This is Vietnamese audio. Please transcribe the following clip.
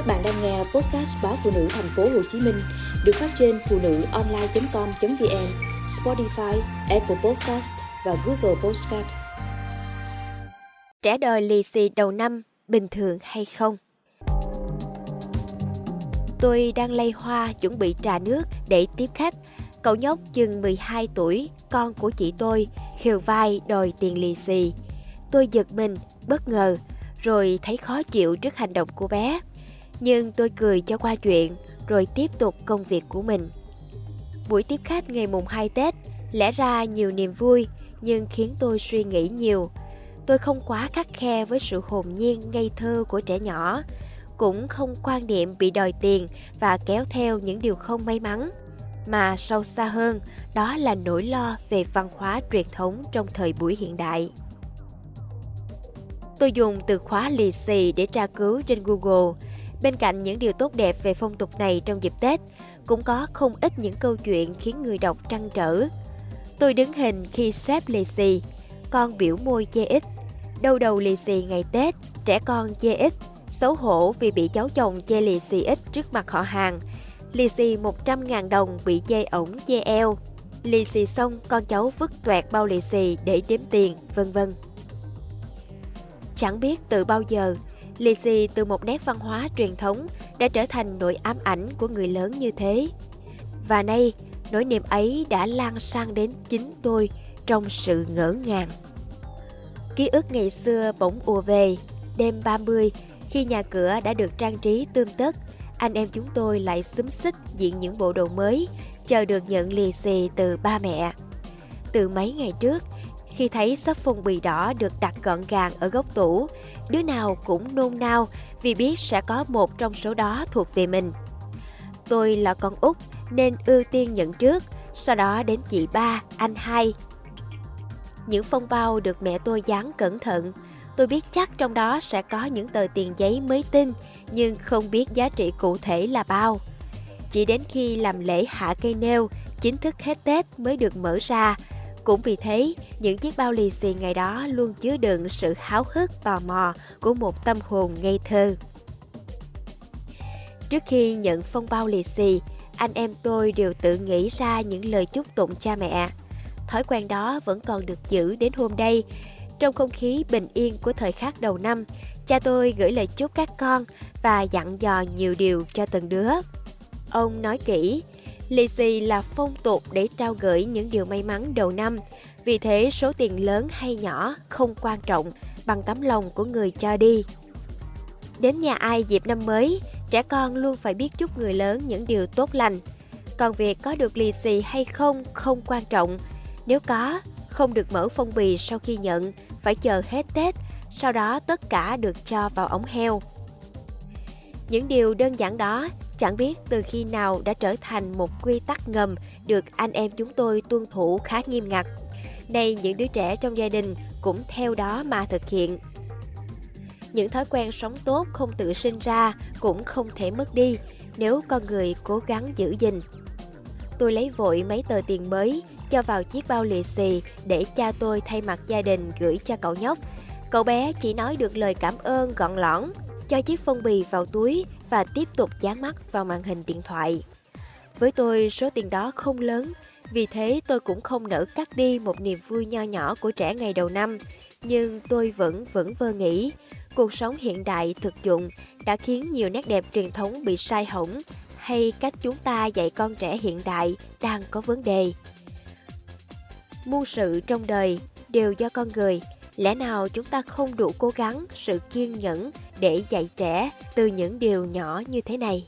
Các bạn đang nghe podcast báo phụ nữ thành phố Hồ Chí Minh được phát trên phụ nữ online.com.vn, Spotify, Apple Podcast và Google Podcast. Trẻ đòi lì xì đầu năm bình thường hay không? Tôi đang lay hoa chuẩn bị trà nước để tiếp khách. Cậu nhóc chừng 12 tuổi, con của chị tôi, khều vai đòi tiền lì xì. Tôi giật mình, bất ngờ, rồi thấy khó chịu trước hành động của bé. Nhưng tôi cười cho qua chuyện, rồi tiếp tục công việc của mình. Buổi tiếp khách ngày mùng 2 Tết lẽ ra nhiều niềm vui, nhưng khiến tôi suy nghĩ nhiều. Tôi không quá khắc khe với sự hồn nhiên ngây thơ của trẻ nhỏ, cũng không quan niệm bị đòi tiền và kéo theo những điều không may mắn mà sâu xa hơn đó là nỗi lo về văn hóa truyền thống trong thời buổi hiện đại tôi dùng từ khóa lì xì để tra cứu trên google bên cạnh những điều tốt đẹp về phong tục này trong dịp tết cũng có không ít những câu chuyện khiến người đọc trăn trở tôi đứng hình khi xếp lì xì con biểu môi chê ít đầu đầu lì xì ngày tết trẻ con chê ít xấu hổ vì bị cháu chồng chê lì xì ít trước mặt họ hàng. Lì xì 100.000 đồng bị chê ổng chê eo. Lì xì xong con cháu vứt toẹt bao lì xì để đếm tiền, vân vân. Chẳng biết từ bao giờ, lì xì từ một nét văn hóa truyền thống đã trở thành nỗi ám ảnh của người lớn như thế. Và nay, nỗi niềm ấy đã lan sang đến chính tôi trong sự ngỡ ngàng. Ký ức ngày xưa bỗng ùa về, đêm 30 khi nhà cửa đã được trang trí tươm tất, anh em chúng tôi lại xúm xích diện những bộ đồ mới, chờ được nhận lì xì từ ba mẹ. Từ mấy ngày trước, khi thấy sắp phong bì đỏ được đặt gọn gàng ở góc tủ, đứa nào cũng nôn nao vì biết sẽ có một trong số đó thuộc về mình. Tôi là con út nên ưu tiên nhận trước, sau đó đến chị ba, anh hai. Những phong bao được mẹ tôi dán cẩn thận, Tôi biết chắc trong đó sẽ có những tờ tiền giấy mới tinh, nhưng không biết giá trị cụ thể là bao. Chỉ đến khi làm lễ hạ cây nêu, chính thức hết Tết mới được mở ra. Cũng vì thế, những chiếc bao lì xì ngày đó luôn chứa đựng sự háo hức tò mò của một tâm hồn ngây thơ. Trước khi nhận phong bao lì xì, anh em tôi đều tự nghĩ ra những lời chúc tụng cha mẹ. Thói quen đó vẫn còn được giữ đến hôm nay, trong không khí bình yên của thời khắc đầu năm, cha tôi gửi lời chúc các con và dặn dò nhiều điều cho từng đứa. Ông nói kỹ, lì xì là phong tục để trao gửi những điều may mắn đầu năm, vì thế số tiền lớn hay nhỏ không quan trọng bằng tấm lòng của người cho đi. Đến nhà ai dịp năm mới, trẻ con luôn phải biết chúc người lớn những điều tốt lành. Còn việc có được lì xì hay không không quan trọng. Nếu có, không được mở phong bì sau khi nhận phải chờ hết Tết, sau đó tất cả được cho vào ống heo. Những điều đơn giản đó chẳng biết từ khi nào đã trở thành một quy tắc ngầm được anh em chúng tôi tuân thủ khá nghiêm ngặt. Nay những đứa trẻ trong gia đình cũng theo đó mà thực hiện. Những thói quen sống tốt không tự sinh ra cũng không thể mất đi nếu con người cố gắng giữ gìn. Tôi lấy vội mấy tờ tiền mới cho vào chiếc bao lì xì để cha tôi thay mặt gia đình gửi cho cậu nhóc. Cậu bé chỉ nói được lời cảm ơn gọn lõn, cho chiếc phong bì vào túi và tiếp tục dán mắt vào màn hình điện thoại. Với tôi, số tiền đó không lớn, vì thế tôi cũng không nỡ cắt đi một niềm vui nho nhỏ của trẻ ngày đầu năm. Nhưng tôi vẫn vẫn vơ nghĩ, cuộc sống hiện đại thực dụng đã khiến nhiều nét đẹp truyền thống bị sai hỏng hay cách chúng ta dạy con trẻ hiện đại đang có vấn đề muôn sự trong đời đều do con người lẽ nào chúng ta không đủ cố gắng, sự kiên nhẫn để dạy trẻ từ những điều nhỏ như thế này?